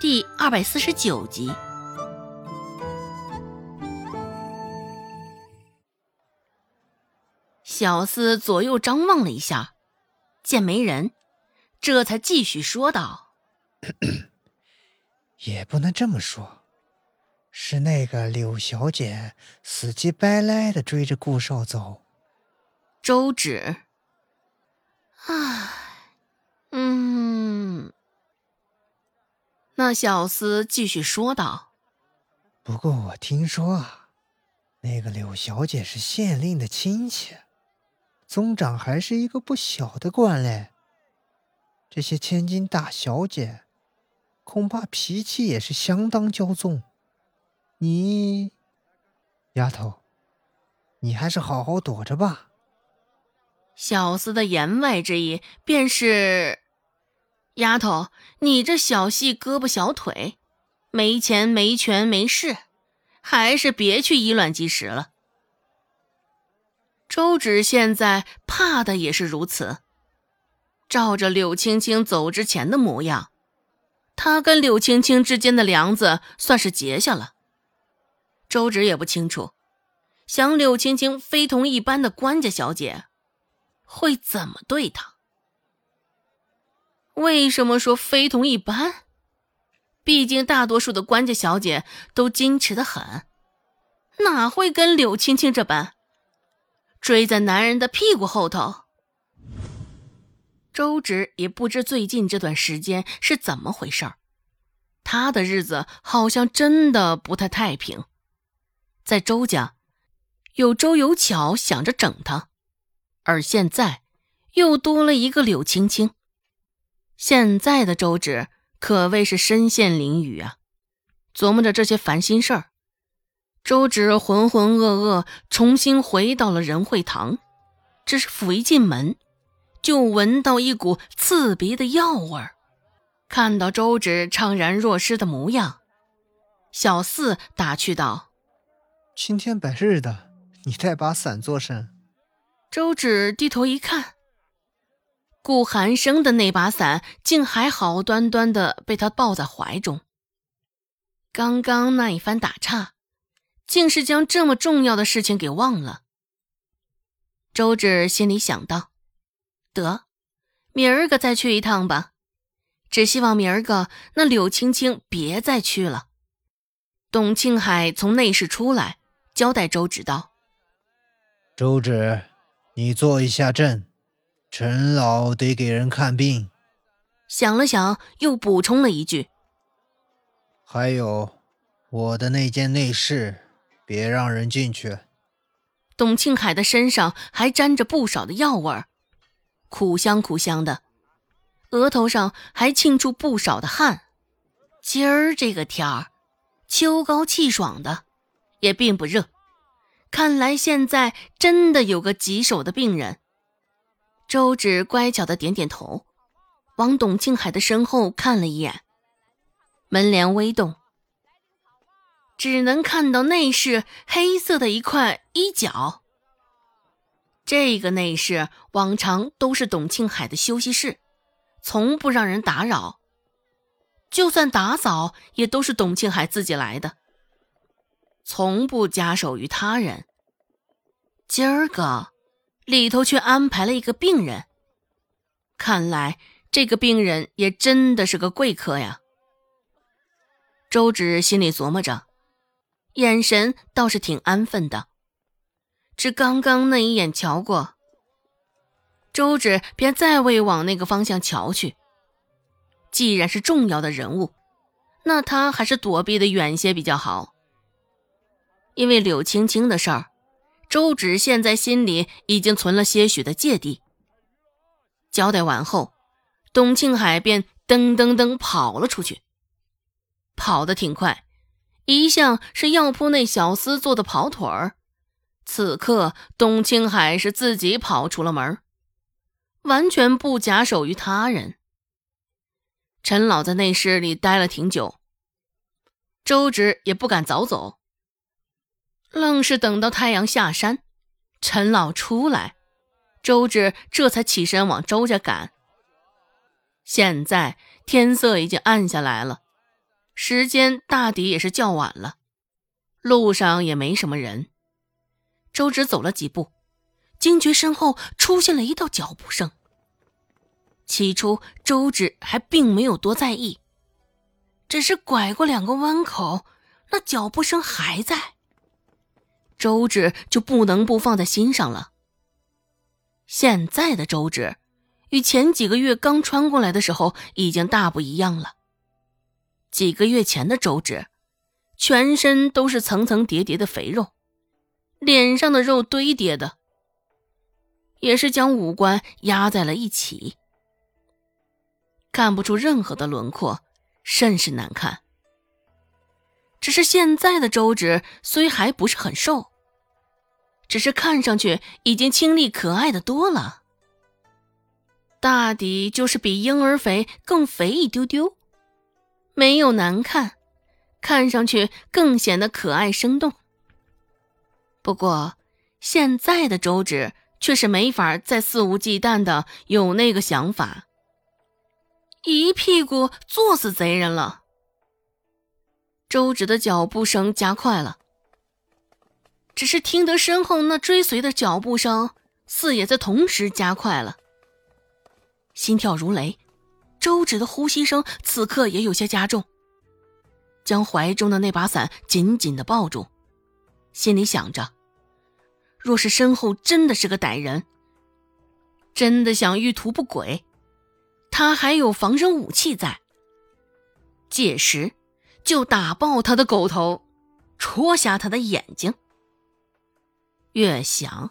第二百四十九集。小厮左右张望了一下，见没人，这才继续说道：“也不能这么说，是那个柳小姐死乞白赖的追着顾少走。”周芷，唉，那小厮继续说道：“不过我听说啊，那个柳小姐是县令的亲戚。”宗长还是一个不小的官嘞，这些千金大小姐，恐怕脾气也是相当骄纵。你，丫头，你还是好好躲着吧。小厮的言外之意便是，丫头，你这小细胳膊小腿，没钱没权没势，还是别去以卵击石了。周芷现在怕的也是如此。照着柳青青走之前的模样，他跟柳青青之间的梁子算是结下了。周芷也不清楚，想柳青青非同一般的官家小姐，会怎么对她？为什么说非同一般？毕竟大多数的官家小姐都矜持的很，哪会跟柳青青这般？追在男人的屁股后头，周芷也不知最近这段时间是怎么回事儿，他的日子好像真的不太太平。在周家，有周有巧想着整他，而现在又多了一个柳青青。现在的周芷可谓是身陷囹圄啊，琢磨着这些烦心事儿。周芷浑浑噩噩，重新回到了仁惠堂。只是甫一进门，就闻到一股刺鼻的药味儿。看到周芷怅然若失的模样，小四打趣道：“青天白日的，你带把伞做甚？”周芷低头一看，顾寒生的那把伞竟还好端端的被他抱在怀中。刚刚那一番打岔。竟是将这么重要的事情给忘了。周芷心里想到：“得，明儿个再去一趟吧。只希望明儿个那柳青青别再去了。”董庆海从内室出来，交代周芷道：“周芷，你坐一下阵，陈老得给人看病。”想了想，又补充了一句：“还有我的那间内室。”别让人进去。董庆海的身上还沾着不少的药味儿，苦香苦香的，额头上还沁出不少的汗。今儿这个天儿，秋高气爽的，也并不热。看来现在真的有个棘手的病人。周芷乖巧的点点头，往董庆海的身后看了一眼，门帘微动。只能看到内室黑色的一块衣角。这个内室往常都是董庆海的休息室，从不让人打扰。就算打扫，也都是董庆海自己来的，从不假手于他人。今儿个里头却安排了一个病人，看来这个病人也真的是个贵客呀。周芷心里琢磨着。眼神倒是挺安分的，只刚刚那一眼瞧过，周芷便再未往那个方向瞧去。既然是重要的人物，那他还是躲避的远些比较好。因为柳青青的事儿，周芷现在心里已经存了些许的芥蒂。交代完后，董庆海便噔噔噔跑了出去，跑得挺快。一向是药铺那小厮做的跑腿儿，此刻董青海是自己跑出了门，完全不假手于他人。陈老在内室里待了挺久，周芷也不敢早走，愣是等到太阳下山，陈老出来，周芷这才起身往周家赶。现在天色已经暗下来了。时间大抵也是较晚了，路上也没什么人。周芷走了几步，惊觉身后出现了一道脚步声。起初，周芷还并没有多在意，只是拐过两个弯口，那脚步声还在。周芷就不能不放在心上了。现在的周芷，与前几个月刚穿过来的时候已经大不一样了。几个月前的周芷，全身都是层层叠叠的肥肉，脸上的肉堆叠的，也是将五官压在了一起。看不出任何的轮廓，甚是难看。只是现在的周芷虽还不是很瘦，只是看上去已经清丽可爱的多了。大抵就是比婴儿肥更肥一丢丢，没有难看，看上去更显得可爱生动。不过现在的周芷却是没法再肆无忌惮的有那个想法。一屁股坐死贼人了。周芷的脚步声加快了，只是听得身后那追随的脚步声似也在同时加快了。心跳如雷，周芷的呼吸声此刻也有些加重，将怀中的那把伞紧紧的抱住，心里想着：若是身后真的是个歹人，真的想欲图不轨。他还有防身武器在，届时就打爆他的狗头，戳瞎他的眼睛。越想，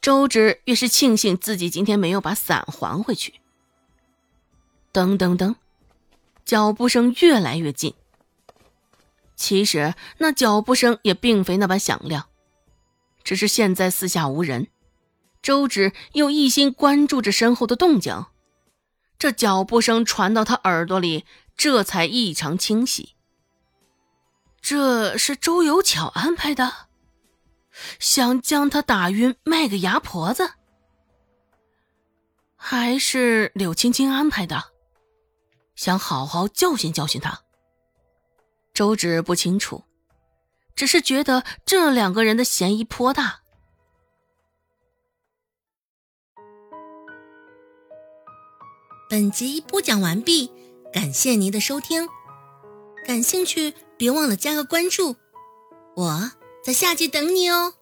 周芷越是庆幸自己今天没有把伞还回去。噔噔噔，脚步声越来越近。其实那脚步声也并非那般响亮，只是现在四下无人，周芷又一心关注着身后的动静。这脚步声传到他耳朵里，这才异常清晰。这是周有巧安排的，想将他打晕卖给牙婆子，还是柳青青安排的，想好好教训教训他？周芷不清楚，只是觉得这两个人的嫌疑颇大。本集播讲完毕，感谢您的收听。感兴趣，别忘了加个关注，我在下集等你哦。